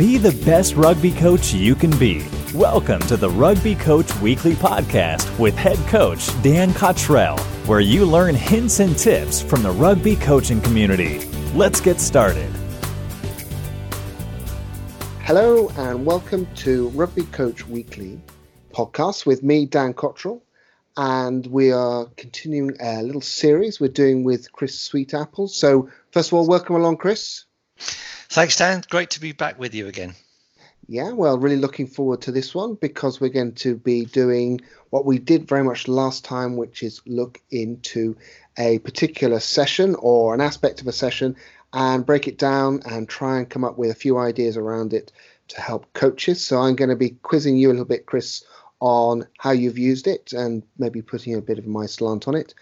Be the best rugby coach you can be. Welcome to the Rugby Coach Weekly Podcast with head coach Dan Cottrell, where you learn hints and tips from the rugby coaching community. Let's get started. Hello, and welcome to Rugby Coach Weekly podcast with me, Dan Cottrell. And we are continuing a little series we're doing with Chris Sweetapple. So, first of all, welcome along, Chris. Thanks, Dan. Great to be back with you again. Yeah, well, really looking forward to this one because we're going to be doing what we did very much last time, which is look into a particular session or an aspect of a session and break it down and try and come up with a few ideas around it to help coaches. So I'm going to be quizzing you a little bit, Chris, on how you've used it and maybe putting a bit of my slant on it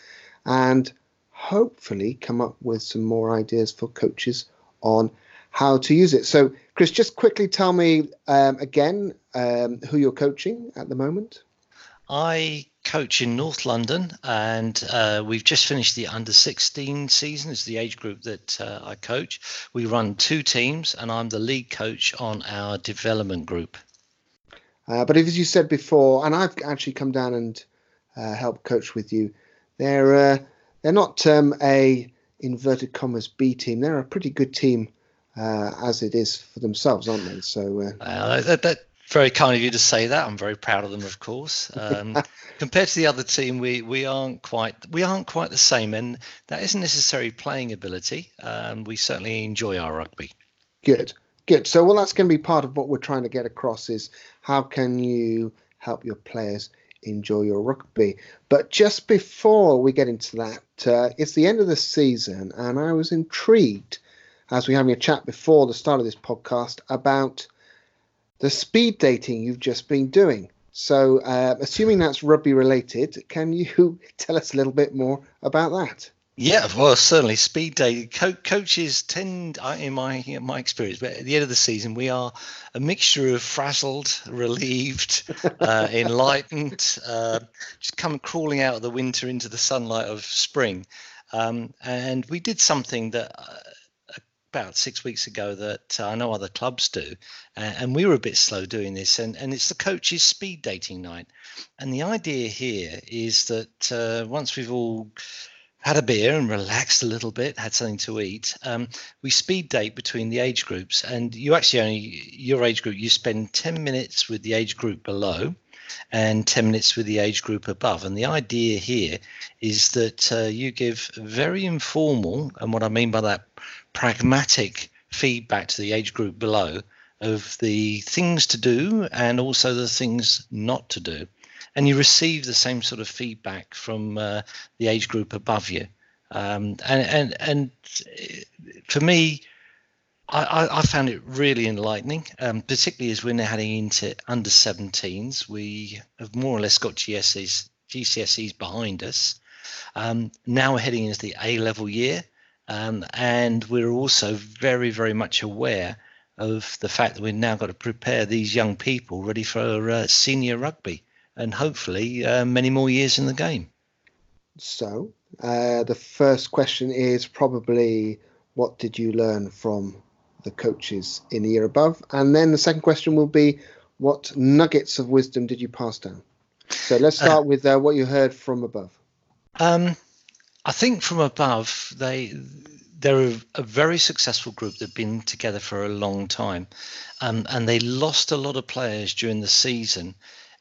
and hopefully come up with some more ideas for coaches on how to use it. So, Chris, just quickly tell me um, again um, who you're coaching at the moment. I coach in North London, and uh, we've just finished the under 16 season. It's the age group that uh, I coach. We run two teams, and I'm the lead coach on our development group. Uh, but as you said before, and I've actually come down and uh, helped coach with you, they're uh, they're not um, a inverted commas B team. They're a pretty good team uh, as it is for themselves, aren't they? So uh, that, that, very kind of you to say that. I'm very proud of them, of course. Um, compared to the other team, we we aren't quite we aren't quite the same, and that isn't necessarily playing ability. Um, we certainly enjoy our rugby. Good, good. So well, that's going to be part of what we're trying to get across is how can you help your players enjoy your rugby. But just before we get into that, uh, it's the end of the season, and I was intrigued as we were having a chat before the start of this podcast about the speed dating you've just been doing. So, uh, assuming that's rugby related, can you tell us a little bit more about that? Yeah, well, certainly speed dating. Co- coaches tend, in my in my experience, but at the end of the season, we are a mixture of frazzled, relieved, uh, enlightened, uh, just come crawling out of the winter into the sunlight of spring. Um, and we did something that uh, about six weeks ago that uh, I know other clubs do, uh, and we were a bit slow doing this. And, and it's the coaches' speed dating night. And the idea here is that uh, once we've all had a beer and relaxed a little bit, had something to eat, um, we speed date between the age groups. And you actually only, your age group, you spend 10 minutes with the age group below and 10 minutes with the age group above. And the idea here is that uh, you give very informal, and what I mean by that, pragmatic feedback to the age group below of the things to do and also the things not to do. And you receive the same sort of feedback from uh, the age group above you. Um, and, and, and for me, I, I, found it really enlightening, um, particularly as we're now heading into under 17s. We have more or less got GCSEs, GCSEs behind us. Um, now we're heading into the A level year, um, and we're also very, very much aware of the fact that we've now got to prepare these young people ready for uh, senior rugby and hopefully uh, many more years in the game. So, uh, the first question is probably what did you learn from the coaches in the year above? And then the second question will be what nuggets of wisdom did you pass down? So let's uh, start with uh, what you heard from above. Um, I think from above they they're a, a, very successful group that've been together for a long time, um, and they lost a lot of players during the season.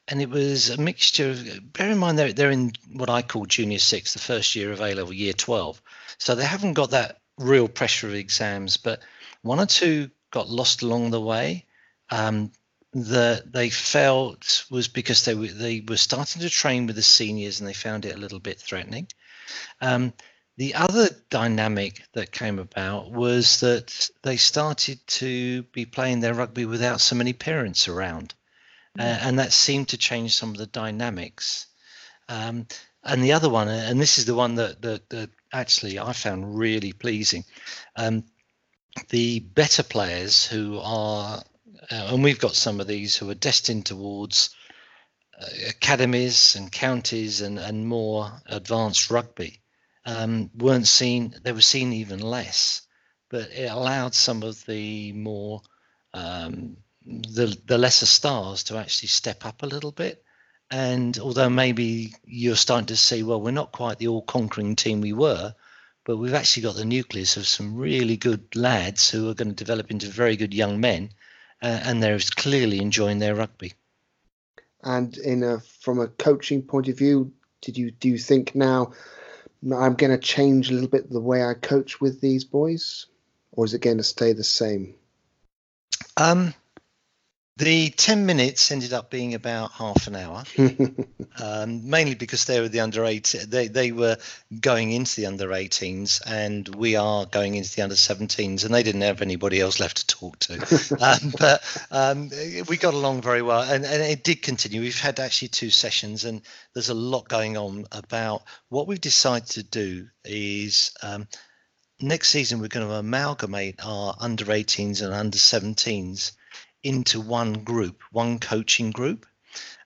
And it was a mixture. Of, bear in mind they're they're in what I call junior six, the first year of A level, year twelve. So they haven't got that real pressure of exams, but one or two got lost along the way. Um, that they felt was because they were they were starting to train with the seniors and they found it a little bit threatening. Um, the other dynamic that came about was that they started to be playing their rugby without so many parents around. Uh, and that seemed to change some of the dynamics. Um, and the other one, and this is the one that, that, that actually I found really pleasing. Um, the better players who are, uh, and we've got some of these who are destined towards uh, academies and counties and, and more advanced rugby, um, weren't seen, they were seen even less. But it allowed some of the more um, the the lesser stars to actually step up a little bit. And although maybe you're starting to see, well, we're not quite the all-conquering team we were, but we've actually got the nucleus of some really good lads who are going to develop into very good young men, uh, and they're clearly enjoying their rugby. And in a from a coaching point of view, did you do you think now I'm going to change a little bit the way I coach with these boys, or is it going to stay the same? Um, the 10 minutes ended up being about half an hour, um, mainly because they were the under 8. They, they were going into the under 18s, and we are going into the under 17s, and they didn't have anybody else left to talk to. um, but um, we got along very well, and, and it did continue. We've had actually two sessions, and there's a lot going on about what we've decided to do is um, next season we're going to amalgamate our under 18s and under 17s into one group, one coaching group.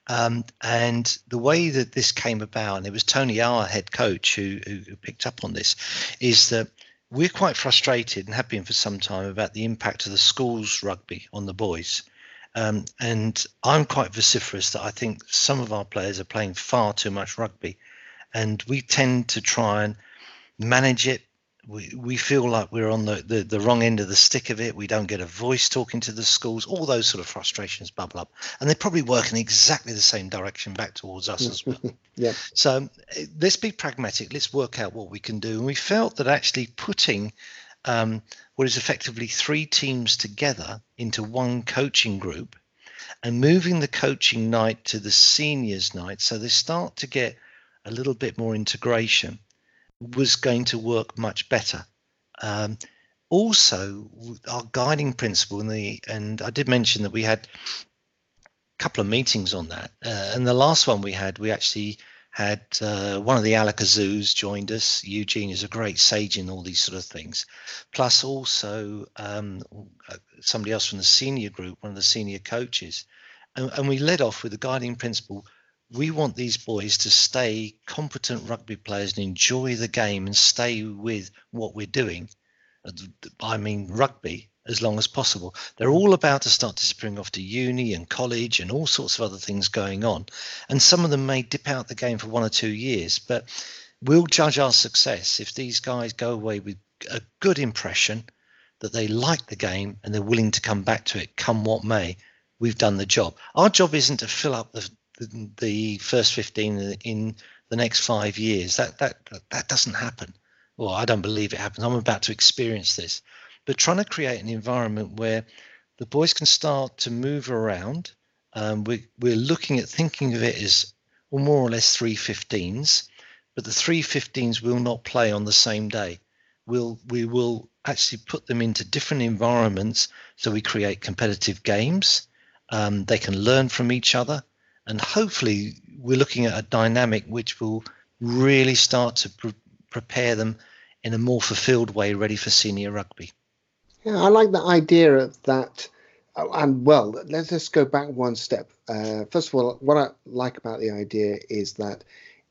Um, and the way that this came about, and it was Tony, our head coach, who, who picked up on this, is that we're quite frustrated and have been for some time about the impact of the schools rugby on the boys. Um, and I'm quite vociferous that I think some of our players are playing far too much rugby, and we tend to try and manage it we, we feel like we're on the, the, the wrong end of the stick of it. We don't get a voice talking to the schools. All those sort of frustrations bubble up, and they probably work in exactly the same direction back towards us as well. yeah. So eh, let's be pragmatic. Let's work out what we can do. And we felt that actually putting um, what is effectively three teams together into one coaching group and moving the coaching night to the seniors night, so they start to get a little bit more integration was going to work much better. Um, also, our guiding principle, in the and I did mention that we had a couple of meetings on that. Uh, and the last one we had, we actually had uh, one of the Alakazoos joined us. Eugene is a great sage in all these sort of things. Plus, also um, uh, somebody else from the senior group, one of the senior coaches. And, and we led off with the guiding principle we want these boys to stay competent rugby players and enjoy the game and stay with what we're doing. I mean, rugby as long as possible. They're all about to start disappearing off to uni and college and all sorts of other things going on. And some of them may dip out the game for one or two years, but we'll judge our success if these guys go away with a good impression that they like the game and they're willing to come back to it come what may. We've done the job. Our job isn't to fill up the, the, first 15 in the next five years. That, that, that doesn't happen. Well, I don't believe it happens. I'm about to experience this. But trying to create an environment where the boys can start to move around. Um, we, we're looking at thinking of it as well, more or less three 15s, but the three 15s will not play on the same day. We'll, we will actually put them into different environments so we create competitive games. Um, they can learn from each other and hopefully we're looking at a dynamic which will really start to pre- prepare them in a more fulfilled way ready for senior rugby. Yeah i like the idea of that uh, and well let's just go back one step. Uh, first of all what i like about the idea is that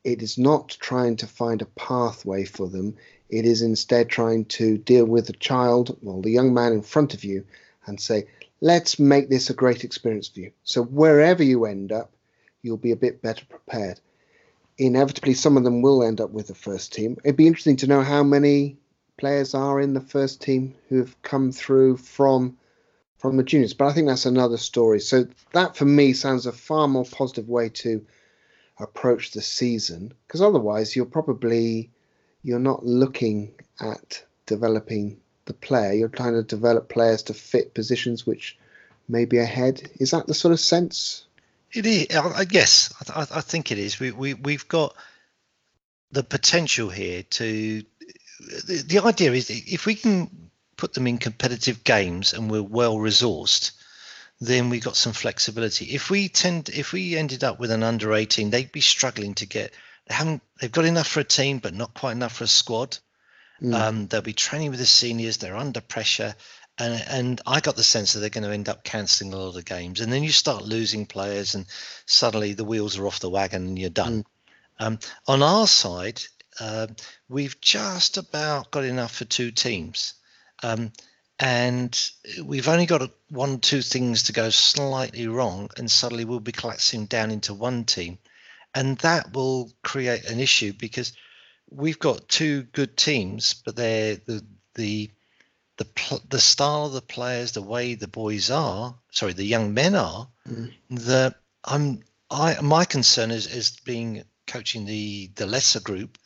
it is not trying to find a pathway for them. It is instead trying to deal with the child well the young man in front of you and say let's make this a great experience for you. So wherever you end up you'll be a bit better prepared. Inevitably, some of them will end up with the first team. It'd be interesting to know how many players are in the first team who have come through from from the juniors, but I think that's another story. So that for me sounds a far more positive way to approach the season because otherwise you're probably you're not looking at developing the player you're trying to develop players to fit positions which may be ahead is that the sort of sense it is. I guess. I, I think it is. We we we've got the potential here to. The, the idea is if we can put them in competitive games and we're well resourced, then we've got some flexibility. If we tend, if we ended up with an under 18, they'd be struggling to get. They haven't. They've got enough for a team, but not quite enough for a squad. Mm. Um, they'll be training with the seniors. They're under pressure and and I got the sense that they're going to end up cancelling a lot of games, and then you start losing players, and suddenly the wheels are off the wagon, and you're done. Mm. Um, on our side, uh, we've just about got enough for two teams, um, and we've only got a, one, two things to go slightly wrong, and suddenly we'll be collapsing down into one team, and that will create an issue because we've got two good teams, but they're the the the the style of the players, the way the boys are, sorry, the young men are, mm. that I'm I my concern is is being coaching the the lesser group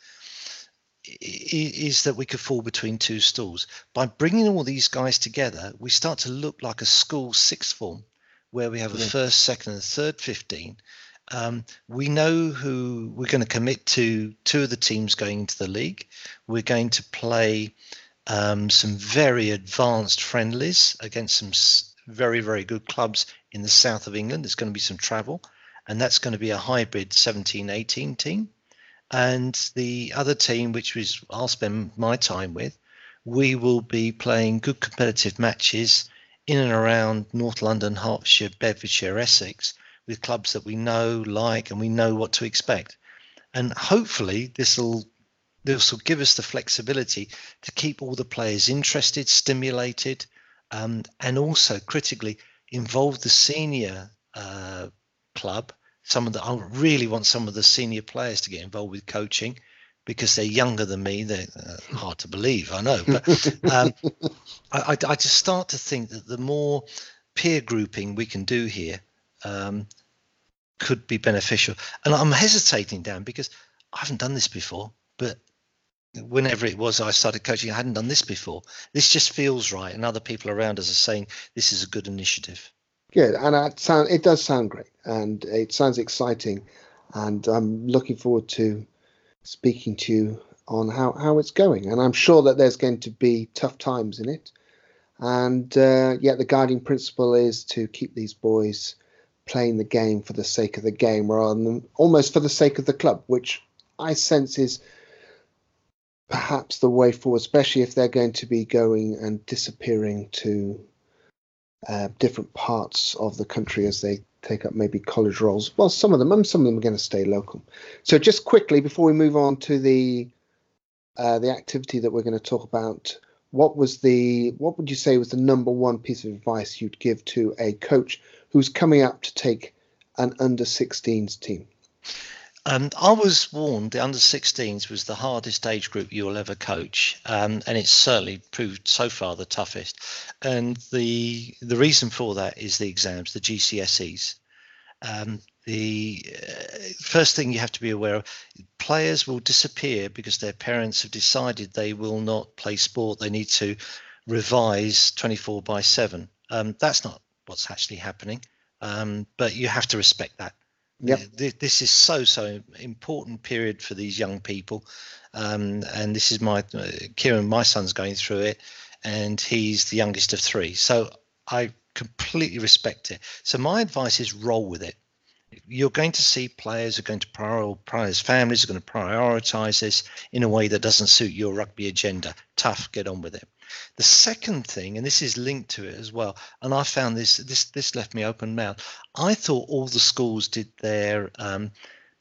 is that we could fall between two stools. By bringing all these guys together, we start to look like a school sixth form where we have a first, second, and third 15. Um, we know who we're going to commit to two of the teams going into the league. We're going to play um, some very advanced friendlies against some very, very good clubs in the south of England. There's going to be some travel, and that's going to be a hybrid 17 18 team and the other team, which was I'll spend my time with, we will be playing good competitive matches in and around North London, Hertfordshire, Bedfordshire, Essex, with clubs that we know, like, and we know what to expect. And hopefully, this will this will give us the flexibility to keep all the players interested, stimulated, um, and also critically involve the senior uh, club some of the I really want some of the senior players to get involved with coaching because they're younger than me. They're uh, hard to believe, I know, but um, I, I, I, just start to think that the more peer grouping we can do here um, could be beneficial. And I'm hesitating, Dan, because I haven't done this before, but whenever it was I started coaching, I hadn't done this before. This just feels right, and other people around us are saying this is a good initiative. Good, and it sound it does sound great, and it sounds exciting, and I'm looking forward to speaking to you on how how it's going. And I'm sure that there's going to be tough times in it, and uh, yet the guiding principle is to keep these boys playing the game for the sake of the game rather than almost for the sake of the club, which I sense is perhaps the way forward, especially if they're going to be going and disappearing to uh, different parts of the country as they take up maybe college roles. Well, some of them, and some of them are going to stay local. So, just quickly before we move on to the uh, the activity that we're going to talk about, what was the what would you say was the number one piece of advice you'd give to a coach who's coming up to take an under 16s team? Um, I was warned the under 16s was the hardest age group you'll ever coach, um, and it's certainly proved so far the toughest. And the the reason for that is the exams, the GCSEs. Um, the uh, first thing you have to be aware of players will disappear because their parents have decided they will not play sport they need to revise 24 by 7 um, that's not what's actually happening um, but you have to respect that Yep. This is so so important period for these young people, um, and this is my uh, Kieran. My son's going through it, and he's the youngest of three. So I completely respect it. So my advice is roll with it. You're going to see players are going to prioritize, families are going to prioritize this in a way that doesn't suit your rugby agenda. Tough, get on with it. The second thing, and this is linked to it as well, and I found this this this left me open mouth. I thought all the schools did their um,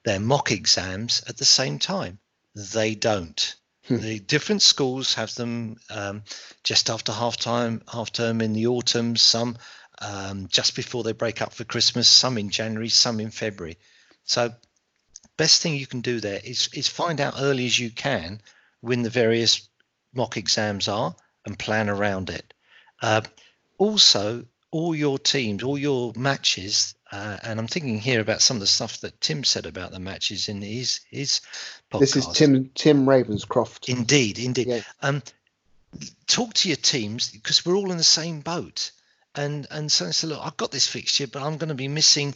their mock exams at the same time. They don't. Hmm. The different schools have them um, just after half time, half term in the autumn. Some um, just before they break up for Christmas. Some in January. Some in February. So, best thing you can do there is is find out early as you can when the various mock exams are and plan around it. Uh, also, all your teams, all your matches, uh, and I'm thinking here about some of the stuff that Tim said about the matches in his his podcast. This is Tim Tim Ravenscroft. Indeed, indeed. Yeah. Um, talk to your teams because we're all in the same boat. And and so, I said, look, I've got this fixture, but I'm going to be missing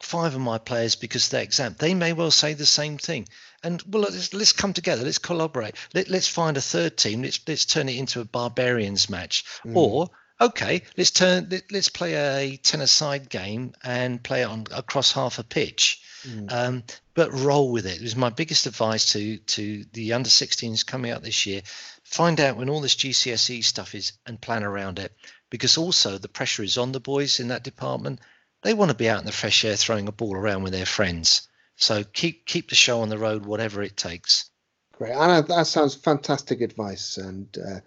five of my players because they're exempt. They may well say the same thing. And well let's, let's come together. Let's collaborate. Let, us find a third team. Let's let's turn it into a barbarians match. Mm. or okay let's turn let, us play a 10 aside game and play it on across half a pitch. Mm. um, but roll with it. It was my biggest advice to to the under 16s coming out this year. Find out when all this gcse stuff is and plan around it because also the pressure is on the boys in that department they want to be out in the fresh air throwing a ball around with their friends so keep keep the show on the road, whatever it takes. Great, and That sounds fantastic advice, and uh,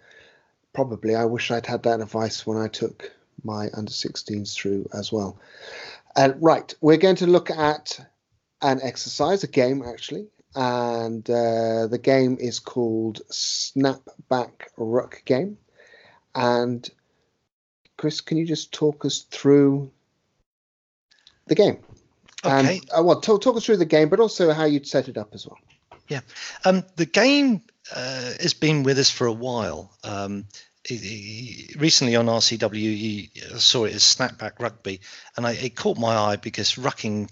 probably. I wish I'd had that advice when I took my under 16s through as well. Uh, right, we're going to look at an exercise, a game actually, and uh, the game is called Snapback Ruck Game. And Chris, can you just talk us through the game? Okay. And, uh, well, talk, talk us through the game, but also how you'd set it up as well. Yeah. Um, the game uh, has been with us for a while. Um, he, he, recently on RCW, you saw it as snapback rugby, and I, it caught my eye because rucking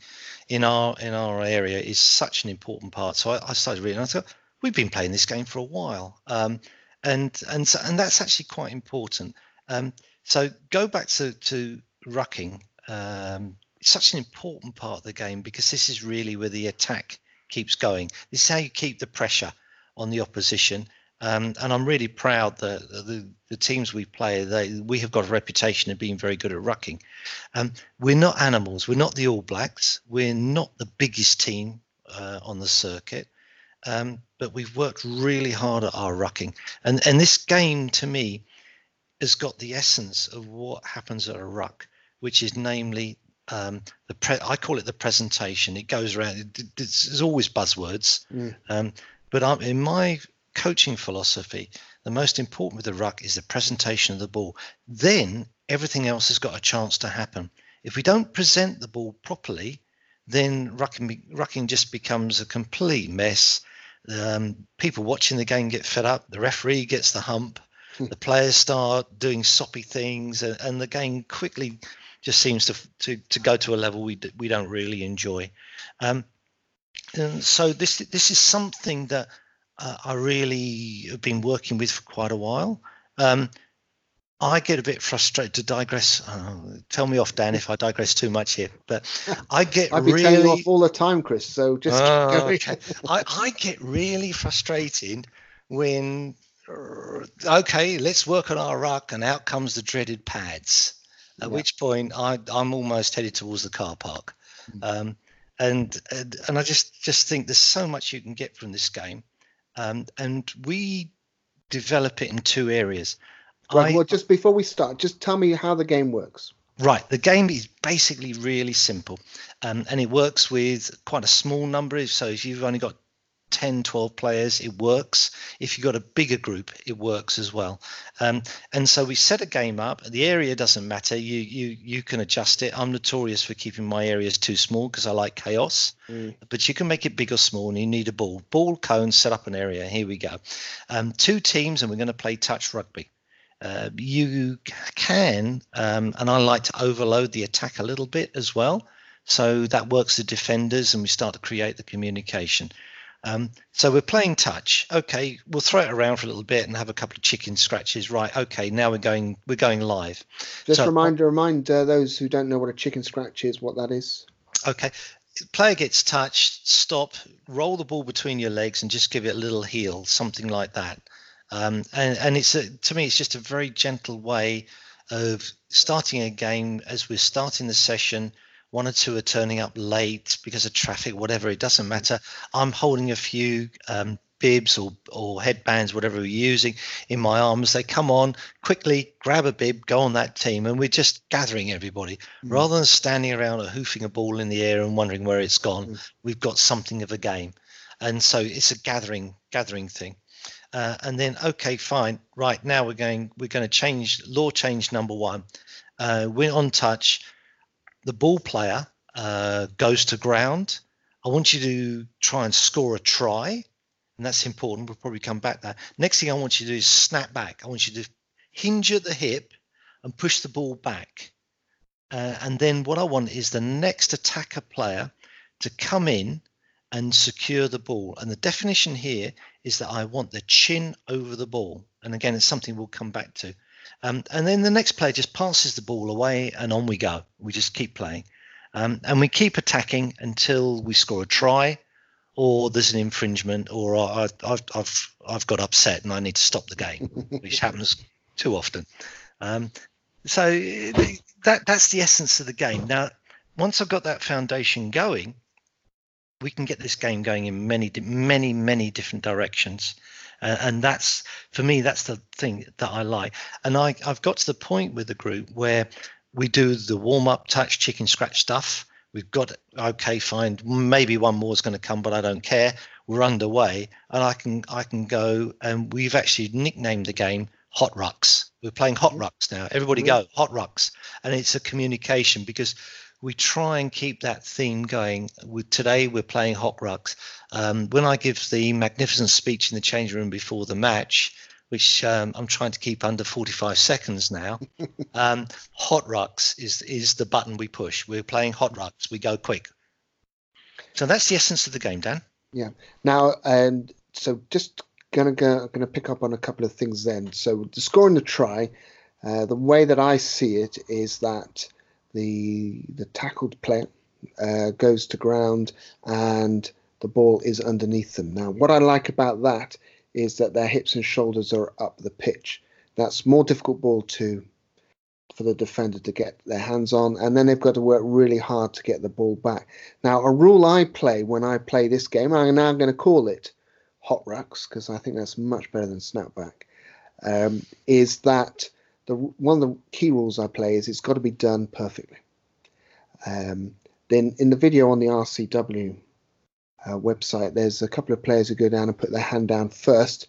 in our in our area is such an important part. So I, I started reading. I thought we've been playing this game for a while, um, and and so, and that's actually quite important. Um, so go back to to rucking. Um, it's such an important part of the game because this is really where the attack keeps going. This is how you keep the pressure on the opposition. Um, and I'm really proud that the, the teams we play, they, we have got a reputation of being very good at rucking. Um, we're not animals. We're not the All Blacks. We're not the biggest team uh, on the circuit. Um, but we've worked really hard at our rucking. And, and this game, to me, has got the essence of what happens at a ruck, which is namely um, the pre- I call it the presentation. It goes around. It, it's, there's always buzzwords, mm. um, but I'm, in my coaching philosophy, the most important with the ruck is the presentation of the ball. Then everything else has got a chance to happen. If we don't present the ball properly, then rucking, rucking just becomes a complete mess. Um, people watching the game get fed up. The referee gets the hump. The players start doing soppy things, and, and the game quickly just seems to to, to go to a level we we don't really enjoy. Um, and so this this is something that uh, I really have been working with for quite a while. Um, I get a bit frustrated to digress. Oh, tell me off, Dan, if I digress too much here. But I get I'd be really telling off all the time, Chris. So just oh, okay. I, I get really frustrated when okay, let's work on our ruck, and out comes the dreaded pads. At yeah. which point, I, I'm almost headed towards the car park, mm. um, and, and and I just just think there's so much you can get from this game, um, and we develop it in two areas. Right. I, well, just before we start, just tell me how the game works. Right. The game is basically really simple, um, and it works with quite a small number. So if you've only got 10, 12 players, it works. If you've got a bigger group, it works as well. Um, and so we set a game up. The area doesn't matter. You you you can adjust it. I'm notorious for keeping my areas too small because I like chaos. Mm. But you can make it big or small, and you need a ball. Ball, cone, set up an area. Here we go. Um, two teams, and we're going to play touch rugby. Uh, you can, um, and I like to overload the attack a little bit as well. So that works the defenders, and we start to create the communication. Um, so we're playing touch. Okay, we'll throw it around for a little bit and have a couple of chicken scratches. Right. Okay, now we're going we're going live. Just so, remind remind uh, those who don't know what a chicken scratch is, what that is. Okay. Player gets touched, stop, roll the ball between your legs, and just give it a little heel, something like that. Um, and and it's a, to me, it's just a very gentle way of starting a game as we're starting the session one or two are turning up late because of traffic, whatever. It doesn't matter. I'm holding a few um, bibs or, or headbands, whatever we're using, in my arms. They come on quickly, grab a bib, go on that team, and we're just gathering everybody mm. rather than standing around or hoofing a ball in the air and wondering where it's gone. Mm. We've got something of a game, and so it's a gathering gathering thing. Uh, and then okay, fine, right now we're going we're going to change law change number one. Uh, we're on touch the ball player uh, goes to ground. I want you to try and score a try, and that's important. We'll probably come back there. Next thing I want you to do is snap back. I want you to hinge at the hip and push the ball back. Uh, and then what I want is the next attacker player to come in and secure the ball. And the definition here is that I want the chin over the ball. And again, it's something we'll come back to. Um, and then the next player just passes the ball away, and on we go. We just keep playing, um, and we keep attacking until we score a try, or there's an infringement, or I, have I've I've got upset and I need to stop the game, which happens too often. Um, so that that's the essence of the game. Now, once I've got that foundation going, we can get this game going in many many many different directions uh, and that's for me that's the thing that I like. And I I've got to the point with the group where we do the warm up, touch, chicken scratch stuff. We've got okay, fine. Maybe one more is going to come, but I don't care. We're underway, and I can I can go. And we've actually nicknamed the game Hot Rucks. We're playing Hot mm-hmm. Rucks now. Everybody mm-hmm. go Hot Rucks, and it's a communication because we try and keep that theme going. With today, we're playing Hot Rucks. Um, when I give the magnificent speech in the change room before the match, which um, I'm trying to keep under 45 seconds now, um, Hot Rucks is is the button we push. We're playing Hot Rucks. We go quick. So that's the essence of the game, Dan. Yeah. Now, and so just gonna go, gonna pick up on a couple of things then. So the scoring the try, uh, the way that I see it is that the the tackled player uh, goes to ground and the ball is underneath them. Now, what I like about that is that their hips and shoulders are up the pitch. That's more difficult ball to for the defender to get their hands on, and then they've got to work really hard to get the ball back. Now, a rule I play when I play this game, and I'm now going to call it hot rucks because I think that's much better than snapback, um, is that the one of the key rules I play is it's got to be done perfectly. Um, then in the video on the RCW uh, website, there's a couple of players who go down and put their hand down first,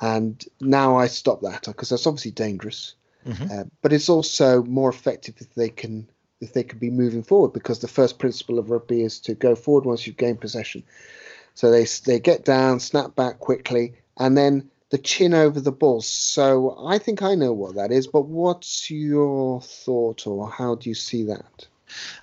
and now I stop that because that's obviously dangerous. Mm-hmm. Uh, but it's also more effective if they can if they can be moving forward because the first principle of rugby is to go forward once you've gained possession. So they they get down, snap back quickly, and then the chin over the ball. So I think I know what that is, but what's your thought or how do you see that?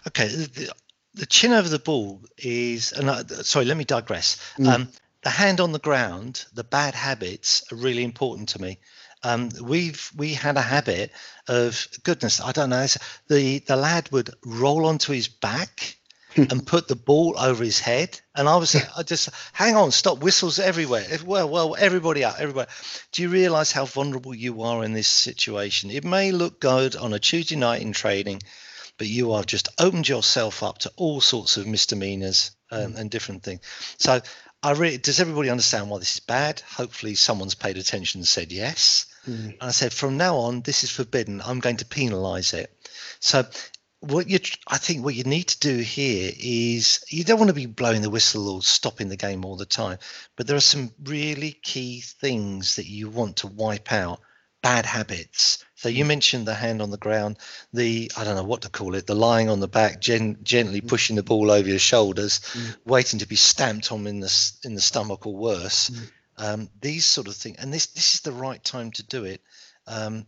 Okay, the, the chin over the ball is, and uh, sorry, let me digress. Mm. Um, the hand on the ground, the bad habits are really important to me. Um, we've we had a habit of goodness, I don't know. The the lad would roll onto his back and put the ball over his head. And I was, I just, hang on, stop, whistles everywhere. Well, well, everybody out, everybody. Do you realize how vulnerable you are in this situation? It may look good on a Tuesday night in training, but you have just opened yourself up to all sorts of misdemeanors and, mm. and different things. So, I really, does everybody understand why this is bad? Hopefully, someone's paid attention and said yes. Mm. And I said, from now on, this is forbidden. I'm going to penalise it. So what you I think what you need to do here is you don't want to be blowing the whistle or stopping the game all the time, but there are some really key things that you want to wipe out. Bad habits. So you mm. mentioned the hand on the ground, the I don't know what to call it, the lying on the back, gen, gently mm. pushing the ball over your shoulders, mm. waiting to be stamped on in the in the stomach or worse. Mm. Um, these sort of things, and this this is the right time to do it. Um,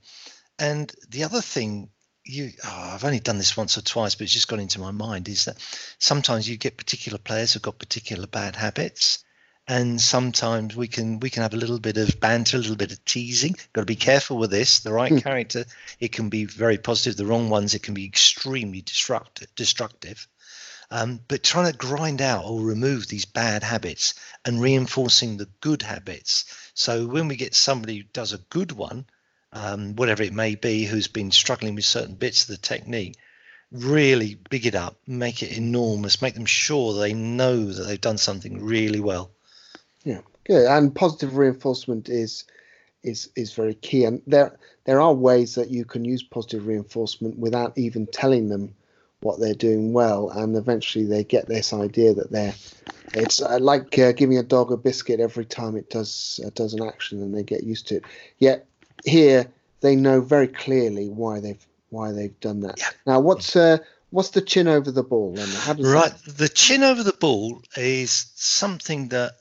and the other thing you oh, I've only done this once or twice, but it's just got into my mind is that sometimes you get particular players who've got particular bad habits. And sometimes we can we can have a little bit of banter, a little bit of teasing. Got to be careful with this. The right hmm. character, it can be very positive. The wrong ones, it can be extremely destructive. Destructive. Um, but trying to grind out or remove these bad habits and reinforcing the good habits. So when we get somebody who does a good one, um, whatever it may be, who's been struggling with certain bits of the technique, really big it up, make it enormous, make them sure they know that they've done something really well. Yeah, good. And positive reinforcement is is is very key. And there there are ways that you can use positive reinforcement without even telling them what they're doing well, and eventually they get this idea that they're it's uh, like uh, giving a dog a biscuit every time it does uh, does an action, and they get used to it. Yet here they know very clearly why they've why they've done that. Yeah. Now, what's uh, what's the chin over the ball? Then? right, that... the chin over the ball is something that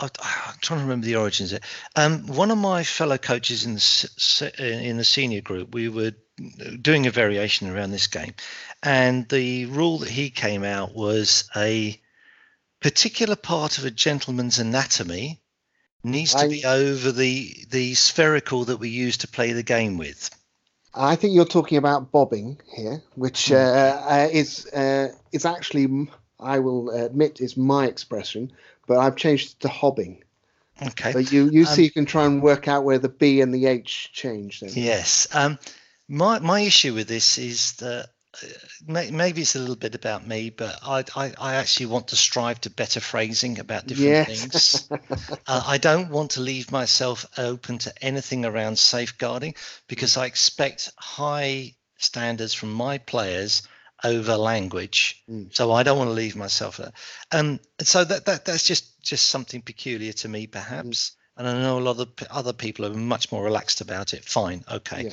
I, am trying to remember the origins of it. Um, one of my fellow coaches in the in the senior group, we were doing a variation around this game, and the rule that he came out was a particular part of a gentleman's anatomy needs to I, be over the the spherical that we use to play the game with. I think you're talking about bobbing here, which hmm. uh, uh, is uh, is actually I will admit is my expression, but I've changed it to hobbing. Okay. So you you um, see you can try and work out where the B and the H change. Then. Yes. Um, my my issue with this is that maybe it's a little bit about me, but I, I, I actually want to strive to better phrasing about different Yes. things. uh, I don't want to leave myself open to anything around safeguarding because I expect high standards from my players over language. Mm. So I don't want to leave myself there. Um, so that, that that's just just something peculiar to me, perhaps. And I know a lot of other people are much more relaxed about it. Fine, okay. Yeah.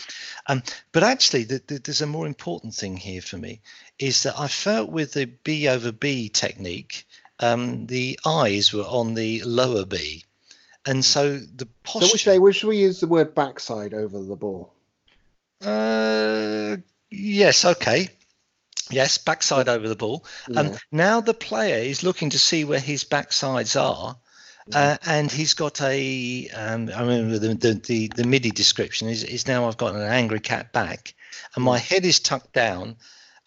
Um, but actually, the, the, there's a more important thing here for me is that I felt with the B over B technique, um, the eyes were on the lower B, and so the So posture. which day? Which should we use the word backside over the ball? Uh, yes, okay. Yes, backside over the ball. Um, Yeah. now the player is looking to see where his backsides are, uh, and he's got a. Um, I remember the, the the the MIDI description is is now I've got an angry cat back, and my head is tucked down,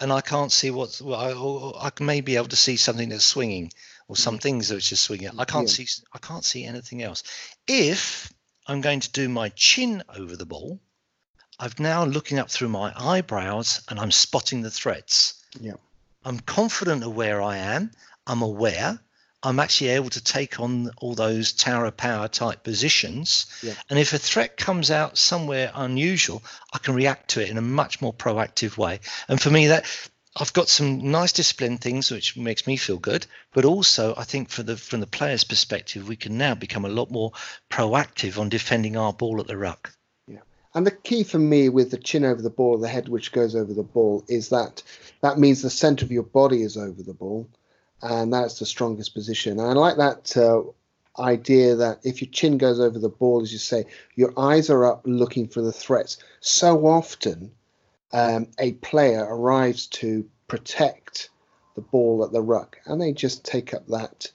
and I can't see what's. Well, I, or I may be able to see something that's swinging, or some things which are swinging. I can't Yeah. see. I can't see anything else. If I'm going to do my chin over the ball, I've now looking up through my eyebrows and I'm spotting the threats. Yeah. I'm confident of where I am. I'm aware. I'm actually able to take on all those tower of power type positions. Yeah. And if a threat comes out somewhere unusual, I can react to it in a much more proactive way. And for me, that I've got some nice discipline things which makes me feel good, but also I think for the from the player's perspective, we can now become a lot more proactive on defending our ball at the ruck. And the key for me with the chin over the ball, the head which goes over the ball, is that that means the center of your body is over the ball, and that's the strongest position. And I like that uh, idea that if your chin goes over the ball, as you say, your eyes are up looking for the threats. So often, um, a player arrives to protect the ball at the ruck, and they just take up that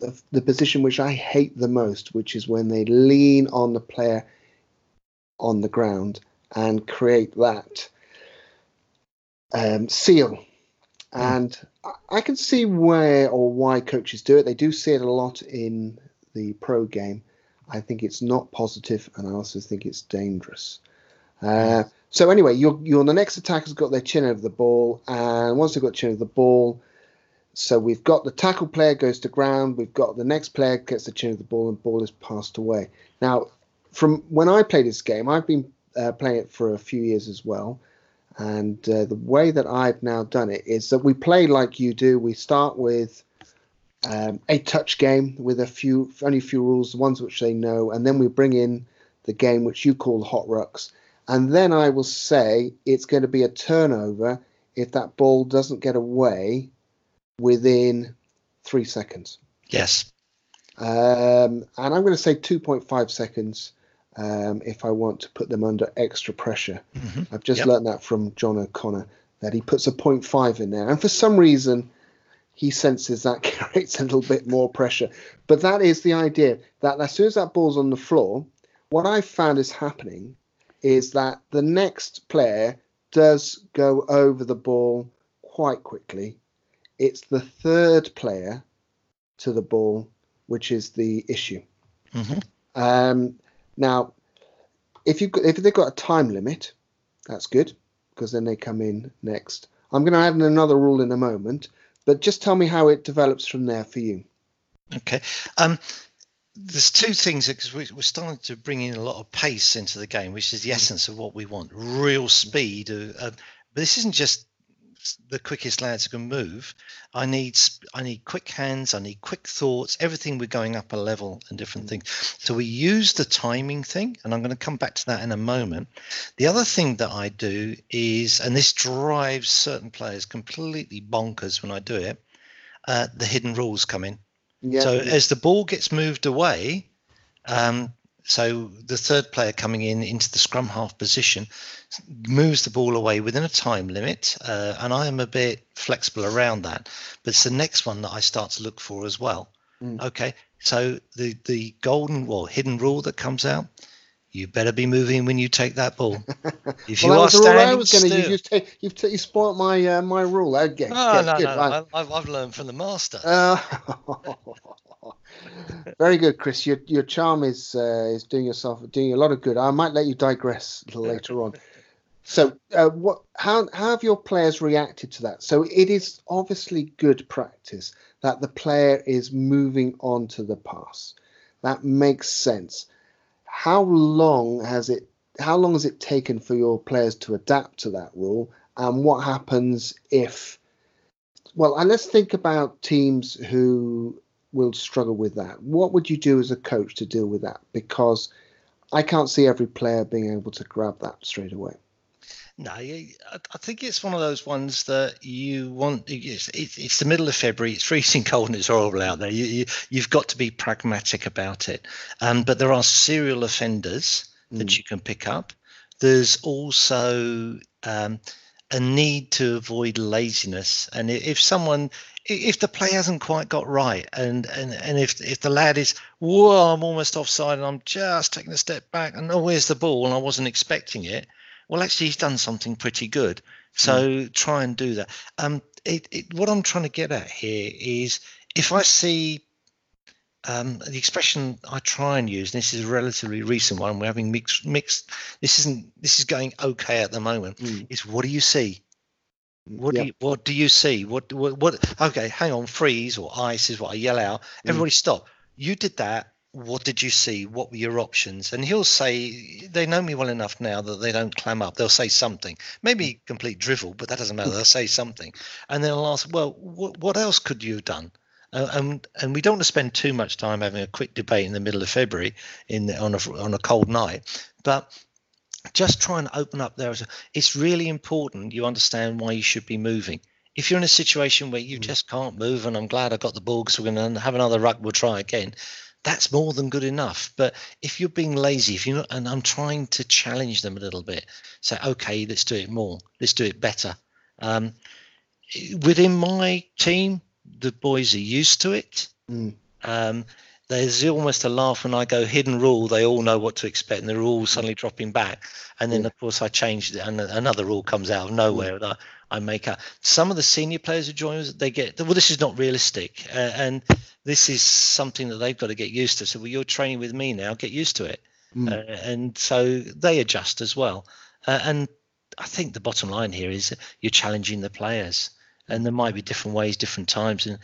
the, the position which I hate the most, which is when they lean on the player on the ground and create that um, seal. And I- can see where or why coaches do it. They do see it a lot in the pro game. I think it's not positive, and I also think it's dangerous. Uh, so anyway, your your the next attacker's got their chin over the ball, and once they've got chin over the ball, so we've got the tackle player goes to ground. We've got the next player gets the chin of the ball, and ball is passed away. Now, from when I play this game, I've been uh, playing it for a few years as well. And uh, the way that I've now done it is that we play like you do. We start with um, a touch game with a few, only a few rules, the ones which they know, and then we bring in the game which you call hot rucks. And then I will say it's going to be a turnover if that ball doesn't get away within three seconds. Yes. Um, and I'm going to say 2.5 seconds um, if I want to put them under extra pressure. Mhm. I've just Yep. learned that from John O'Connor that he puts a 0.5 in there. And for some reason, he senses that creates a little bit more pressure. But that is the idea that as soon as that ball's on the floor, what I've found is happening is that the next player does go over the ball quite quickly. It's the third player to the ball which is the issue. hmm Um, now, if you if they've got a time limit, that's good because then they come in next. I'm going to add in another rule in a moment, but just tell me how it develops from there for you. Okay. Um, there's two things because we, we're starting to bring in a lot of pace into the game, which is the essence of what we want: real speed. Uh, uh, but this isn't just the quickest lads who can move. I need I need quick hands. I need quick thoughts. Everything we're going up a level and different things. So we use the timing thing, and I'm going to come back to that in a moment. The other thing that I do is, and this drives certain players completely bonkers when I do it. Uh, the hidden rules come in. Yeah. So as the ball gets moved away, um, so the third player coming in into the scrum half position moves the ball away within a time limit, uh, and I am a bit flexible around that. But it's the next one that I start to look for as well. Mm. Okay, so the the golden or hidden rule that comes out. You better be moving when you take that ball. If you are that was the rule I standing was going to still, use. You've, you've, ta- you spoiled my uh, my rule. Okay. oh, yes, no, good, no, no, I've, I've learned from the master. Uh, very good, Chris. Your your charm is uh, is doing yourself doing a lot of good. I might let you digress a little later on. So, uh, what? How, how have your players reacted to that? So, it is obviously good practice that the player is moving on to the pass. That makes sense. How long has it? How long has it taken for your players to adapt to that rule? And what happens if? Well, and let's think about teams who will struggle with that. What would you do as a coach to deal with that? Because I can't see every player being able to grab that straight away. No, I think it's one of those ones that you want. It's, it's the middle of February. It's freezing cold and it's horrible out there. You, you have got to be pragmatic about it. Um, but there are serial offenders mm. that you can pick up. There's also um, a need to avoid laziness. And if someone, if the play hasn't quite got right, and and and if if the lad is, whoa, I'm almost offside, and I'm just taking a step back, and oh, where's the ball, and I wasn't expecting it well, actually, he's done something pretty good. So mm. try and do that. Um, it, it, what I'm trying to get at here is if I see um, the expression I try and use, and this is a relatively recent one, we're having mixed, mixed. This isn't. This is going okay at the moment. Mm. Is what do you see? What yep. do you, what do you see? What, what what? Okay, hang on. Freeze or ice is what I yell out. Mm. Everybody stop. You did that what did you see? What were your options? And he'll say, they know me well enough now that they don't clam up. They'll say something, maybe complete drivel, but that doesn't matter. They'll say something. And then I'll ask, well, what, what else could you have done? Uh, and and we don't want to spend too much time having a quick debate in the middle of February in the, on a on a cold night, but just try and open up there. It's really important you understand why you should be moving. If you're in a situation where you mm. just can't move, and I'm glad I got the ball because we're going to have another ruck, we'll try again that's more than good enough. But if you're being lazy, if you're not, and I'm trying to challenge them a little bit, say, okay, let's do it more, let's do it better. Um, within my team, the boys are used to it. Mm. Um, there's almost a laugh when I go hidden rule. They all know what to expect, and they're all suddenly dropping back. And then, yeah. of course, I change it, and another rule comes out of nowhere. Mm. I, I make up. Some of the senior players who join us, they get well. This is not realistic, uh, and this is something that they've got to get used to. So, well, you're training with me now. Get used to it, mm. uh, and so they adjust as well. Uh, and I think the bottom line here is you're challenging the players, and there might be different ways, different times, and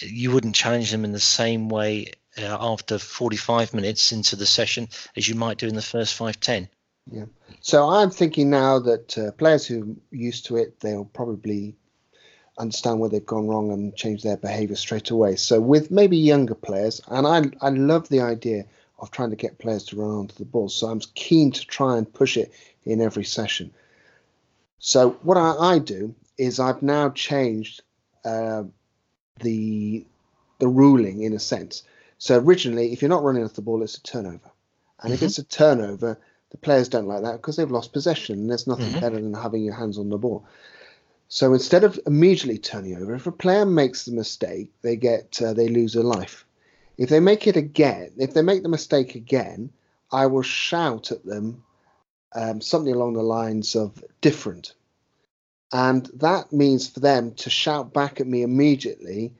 you wouldn't challenge them in the same way uh, after 45 minutes into the session as you might do in the first five ten. Yeah. So I'm thinking now that uh, players who are used to it, they'll probably understand where they've gone wrong and change their behaviour straight away. So with maybe younger players, and I I love the idea of trying to get players to run onto the ball. So I'm keen to try and push it in every session. So what I, I do is I've now changed uh, the the ruling in a sense. So originally, if you're not running off the ball, it's a turnover. And mm-hmm. if it's a turnover, the players don't like that because they've lost possession. And there's nothing mm-hmm. better than having your hands on the ball. So instead of immediately turning over, if a player makes the mistake, they get uh, they lose a life. If they make it again, if they make the mistake again, I will shout at them um, something along the lines of different. And that means for them to shout back at me immediately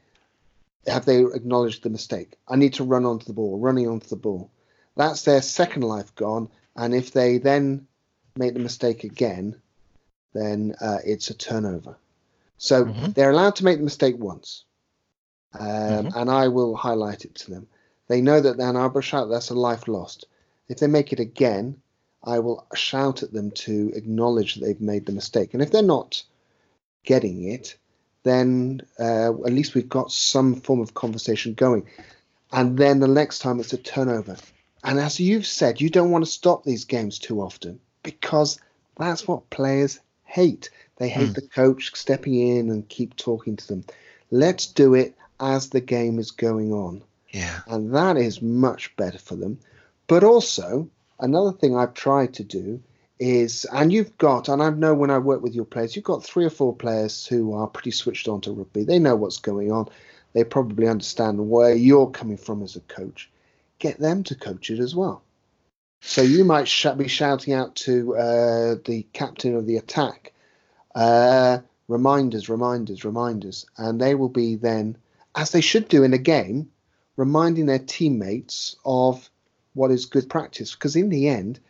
have they acknowledged the mistake? I need to run onto the ball, running onto the ball. That's their second life gone. And if they then make the mistake again, then uh, it's a turnover. So mm-hmm. they're allowed to make the mistake once. Um, mm-hmm. And I will highlight it to them. They know that then I'll shout, that's a life lost. If they make it again, I will shout at them to acknowledge that they've made the mistake. And if they're not getting it, then uh, at least we've got some form of conversation going. And then the next time it's a turnover. And as you've said, you don't want to stop these games too often because that's what players hate. They hate mm. the coach stepping in and keep talking to them. Let's do it as the game is going on. Yeah. And that is much better for them. But also, another thing I've tried to do is, and you've got, and I know when I work with your players, you've got three or four players who are pretty switched on to rugby. They know what's going on. They probably understand where you're coming from as a coach. Get them to coach it as well. So you might sh- be shouting out to uh, the captain of the attack, uh, reminders, reminders, reminders, and they will be then, as they should do in a game, reminding their teammates of what is good practice. Because in the end,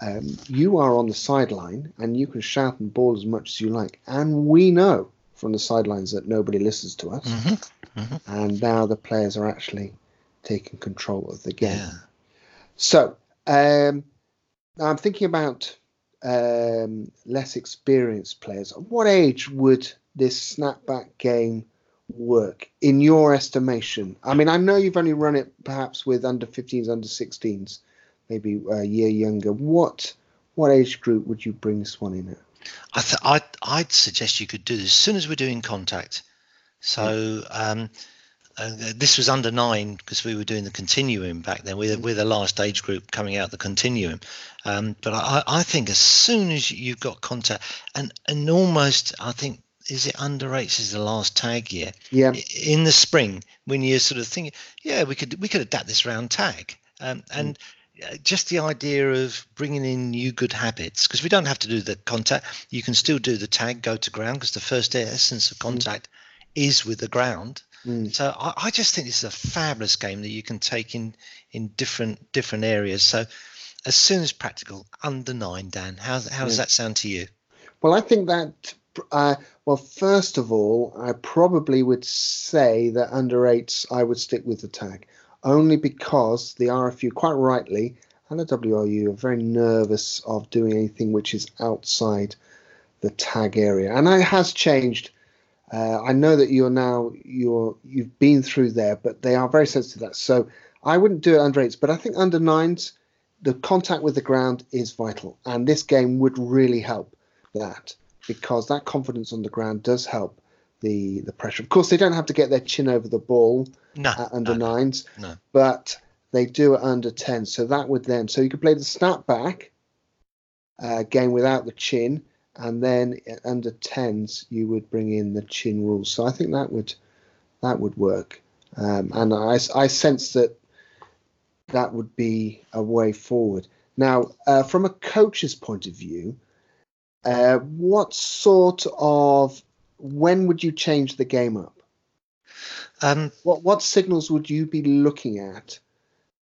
um, you are on the sideline and you can shout and bawl as much as you like. And we know from the sidelines that nobody listens to us. Mm-hmm. Mm-hmm. And now the players are actually taking control of the game. Yeah. So um, I'm thinking about um, less experienced players. At what age would this snapback game work in your estimation? I mean, I know you've only run it perhaps with under 15s, under 16s, maybe a year younger. What what age group would you bring this one in at? I th- I'd, I'd suggest you could do this as soon as we're doing contact. So um, uh, this was under nine because we were doing the continuum back then. We're, we're the last age group coming out the continuum. Um, but I, I think as soon as you've got contact, and, and almost, I think, is it under eights is the last tag year? Yeah. In the spring, when you're sort of thinking, yeah, we could we could adapt this round tag, um, and mm. just the idea of bringing in new good habits because we don't have to do the contact. You can still do the tag, go to ground because the first essence of mm. contact mm. is with the ground. Mm. So I, I, just think this is a fabulous game that you can take in in different different areas. So as soon as practical, under nine, Dan. How how does yeah. that sound to you? Well, I think that. Uh, well, first of all, I probably would say that under eights, I would stick with the tag, only because the RFU, quite rightly, and the WRU are very nervous of doing anything which is outside the tag area, and it has changed. Uh, I know that you're now you're you've been through there, but they are very sensitive to that. So I wouldn't do it under eights, but I think under nines, the contact with the ground is vital, and this game would really help that because that confidence on the ground does help the the pressure. Of course, they don't have to get their chin over the ball no, at under no, nines, no. but they do it under ten. So that would then so you could play the snapback uh, game without the chin and then under tens you would bring in the chin rules. So I think that would that would work, um, and I, I sense that that would be a way forward. Now, uh, from a coach's point of view, uh, what sort of when would you change the game up? Um, what what signals would you be looking at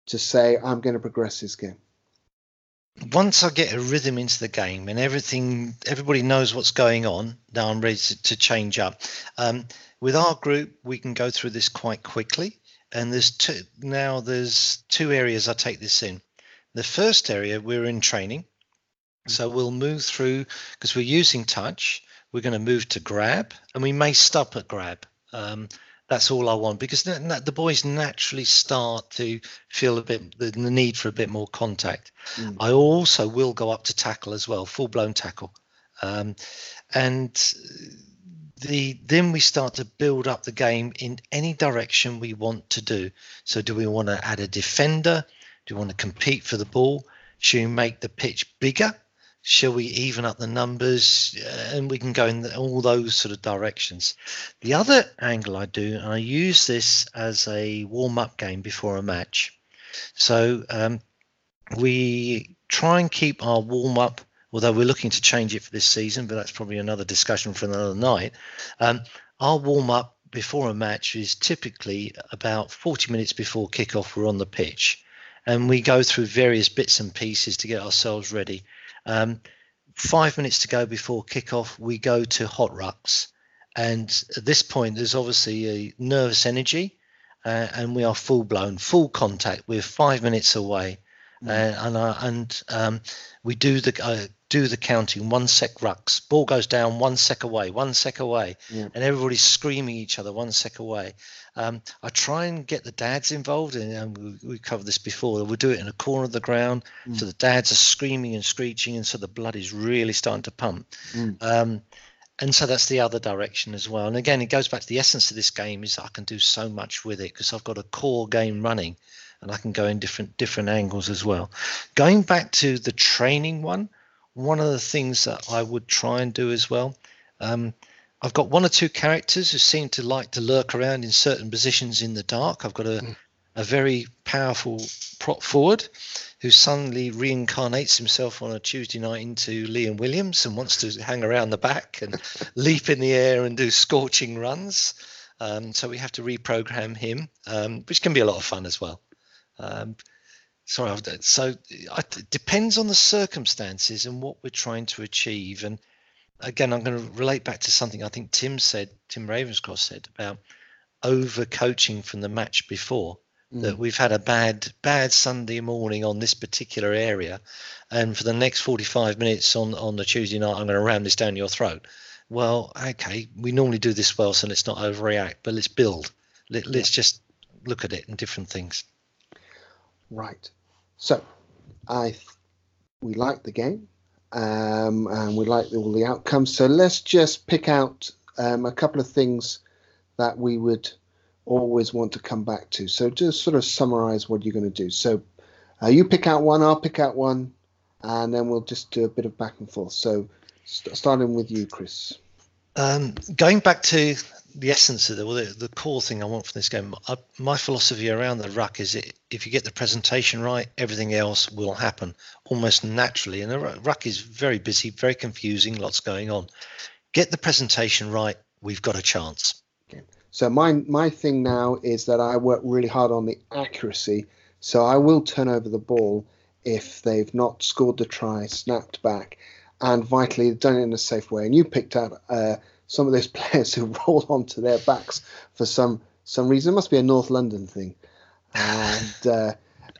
to say I'm going to progress this game? once I get a rhythm into the game and everything, everybody knows what's going on. Now I'm ready to, to change up. Um, with our group, we can go through this quite quickly. And there's two now. There's two areas I take this in. The first area we're in training, so we'll move through because we're using touch. We're going to move to grab, and we may stop at grab. Um, that's all I want because the, the boys naturally start to feel a bit the, the need for a bit more contact. Mm. I also will go up to tackle as well, full blown tackle, um, and the then we start to build up the game in any direction we want to do. So, do we want to add a defender? Do we want to compete for the ball? Should we make the pitch bigger? Shall we even up the numbers? Uh, and we can go in all those sort of directions. The other angle i do and i use this as a warm-up game before a match. So um, we try and keep our warm-up although we're looking to change it for this season but that's probably another discussion for another night. Um, our warm-up before a match is typically about 40 minutes before kickoff we're on the pitch. And we go through various bits and pieces to get ourselves ready um, five minutes to go before kickoff, we go to hot rucks. And at this point, there's obviously a nervous energy, uh, and we are full blown, full contact. We're five minutes away, mm. uh, and uh, and um, we do the uh, do the counting. One sec rucks, ball goes down, one sec away, one sec away, yeah. and everybody's screaming each other, one sec away. Um, I try and get the dads involved, and we, we, covered this before. We'll do it in a corner of the ground, mm. so the dads are screaming and screeching, and so the blood is really starting to pump. Mm. Um, and so that's the other direction as well. And again, it goes back to the essence of this game is I can do so much with it because I've got a core game running, and I can go in different different angles as well. Going back to the training one, one of the things that I would try and do as well. Um, I've got one or two characters who seem to like to lurk around in certain positions in the dark. I've got a, mm. a very powerful prop forward who suddenly reincarnates himself on a Tuesday night into Liam Williams and wants to hang around the back and leap in the air and do scorching runs. Um, so we have to reprogram him, um, which can be a lot of fun as well. Um, Sorry, I've done. so it depends on the circumstances and what we're trying to achieve. And again, I'm going to relate back to something I think Tim said, Tim Ravenscross said about over coaching from the match before. Mm. That we've had a bad, bad Sunday morning on this particular area, and for the next 45 minutes on on the Tuesday night, I'm going to ram this down your throat. Well, okay, we normally do this well, so let's not overreact, but let's build. Let, let's just look at it and different things. Right. So, I we like the game, um, and we like all the outcomes. So let's just pick out um, a couple of things that we would always want to come back to. So just sort of summarize what you're going to do. So uh, you pick out one, I'll pick out one, and then we'll just do a bit of back and forth. So st- starting with you, Chris. Um, going back to the essence of the, the, the core thing I want from this game, I, my philosophy around the ruck is it, if you get the presentation right, everything else will happen almost naturally. And the ruck is very busy, very confusing, lots going on. Get the presentation right, we've got a chance. Okay. So my my thing now is that I work really hard on the accuracy. So I will turn over the ball if they've not scored the try, snapped back, and vitally done it in a safe way. And you picked out uh, some of those players who roll onto their backs for some some reason. It must be a North London thing. And uh,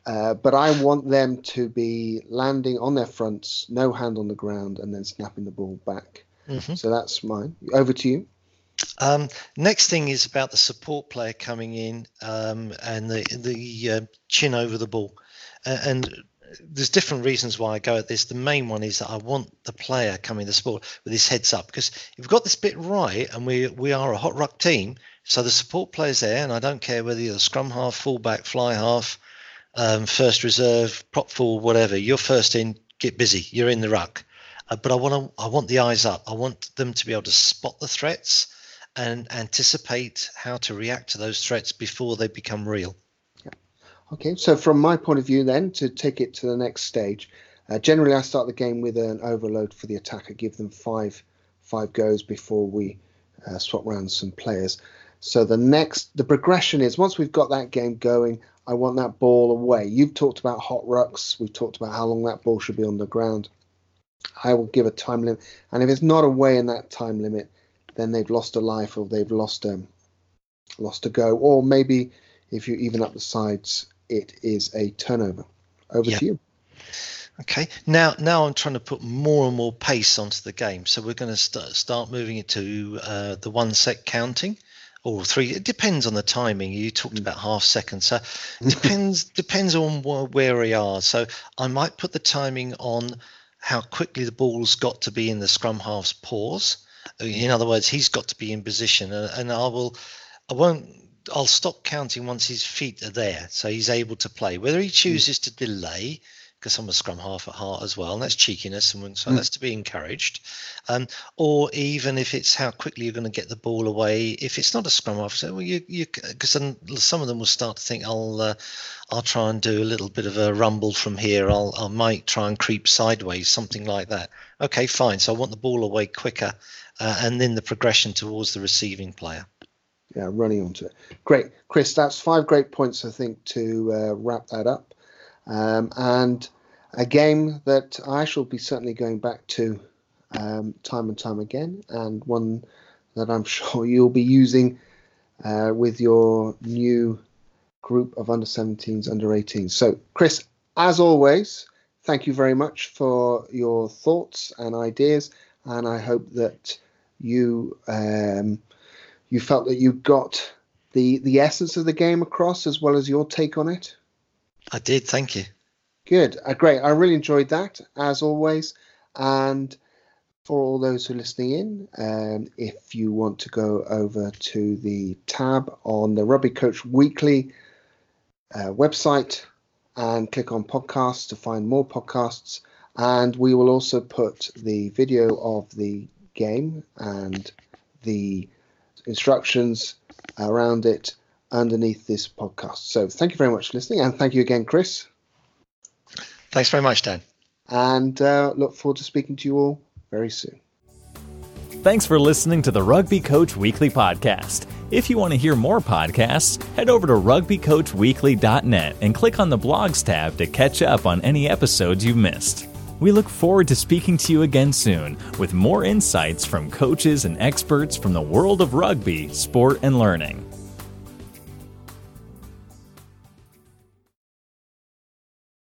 uh, but I want them to be landing on their fronts, no hand on the ground, and then snapping the ball back. Mm-hmm. So that's mine. Over to you. Um, next thing is about the support player coming in um, and the the uh, chin over the ball, and there's different reasons why I go at this. The main one is that I want the player coming to support with his heads up because if we've got this bit right and we we are a hot ruck team, so the support player's there, and I don't care whether you're the scrum half, fullback, fly half, um, first reserve, prop full, whatever. You're first in, get busy. You're in the ruck, uh, but I want to I want the eyes up. I want them to be able to spot the threats and anticipate how to react to those threats before they become real. Okay, so from my point of view, then to take it to the next stage, uh, generally I start the game with an overload for the attacker, give them five five goes before we uh, swap around some players. So the next, the progression is once we've got that game going, I want that ball away. You've talked about hot rucks. We've talked about how long that ball should be on the ground. I will give a time limit, and if it's not away in that time limit, then they've lost a life or they've lost a lost a go, or maybe if you even up the sides, it is a turnover. Over to you. Okay. Now, now I'm trying to put more and more pace onto the game. So we're going to st- start moving it to uh, the one set counting, or three. It depends on the timing. You talked mm. about half seconds, so it depends depends on where we are. So I might put the timing on how quickly the ball's got to be in the scrum half's paws. In other words, he's got to be in position, and, and I will, I won't, I'll stop counting once his feet are there, so he's able to play. Whether he mm. chooses to delay, because I'm a scrum half at heart as well, and that's cheekiness, and so mm. that's to be encouraged. Um, or even if it's how quickly you're going to get the ball away. If it's not a scrum half, so well, you you because then some of them will start to think I'll uh, I'll try and do a little bit of a rumble from here. I'll I might try and creep sideways, something like that. Okay, fine. So I want the ball away quicker, uh, and then the progression towards the receiving player. Yeah, running onto it. Great, Chris. That's five great points, I think, to uh, wrap that up. Um, and a game that I shall be certainly going back to um, time and time again, and one that I'm sure you'll be using uh, with your new group of under 17s, under 18s. So, Chris, as always, thank you very much for your thoughts and ideas, and I hope that you um, you felt that you got the the essence of the game across as well as your take on it. I did. Thank you. Good. Uh, great. I really enjoyed that, as always. And for all those who are listening in, um, if you want to go over to the tab on the Rugby Coach Weekly uh, website and click on podcasts to find more podcasts. And we will also put the video of the game and the instructions around it underneath this podcast. So thank you very much for listening. And thank you again, Chris. Thanks very much, Dan. And uh, look forward to speaking to you all very soon. Thanks for listening to the Rugby Coach Weekly Podcast. If you want to hear more podcasts, head over to rugbycoachweekly.net and click on the blogs tab to catch up on any episodes you've missed. We look forward to speaking to you again soon with more insights from coaches and experts from the world of rugby, sport, and learning.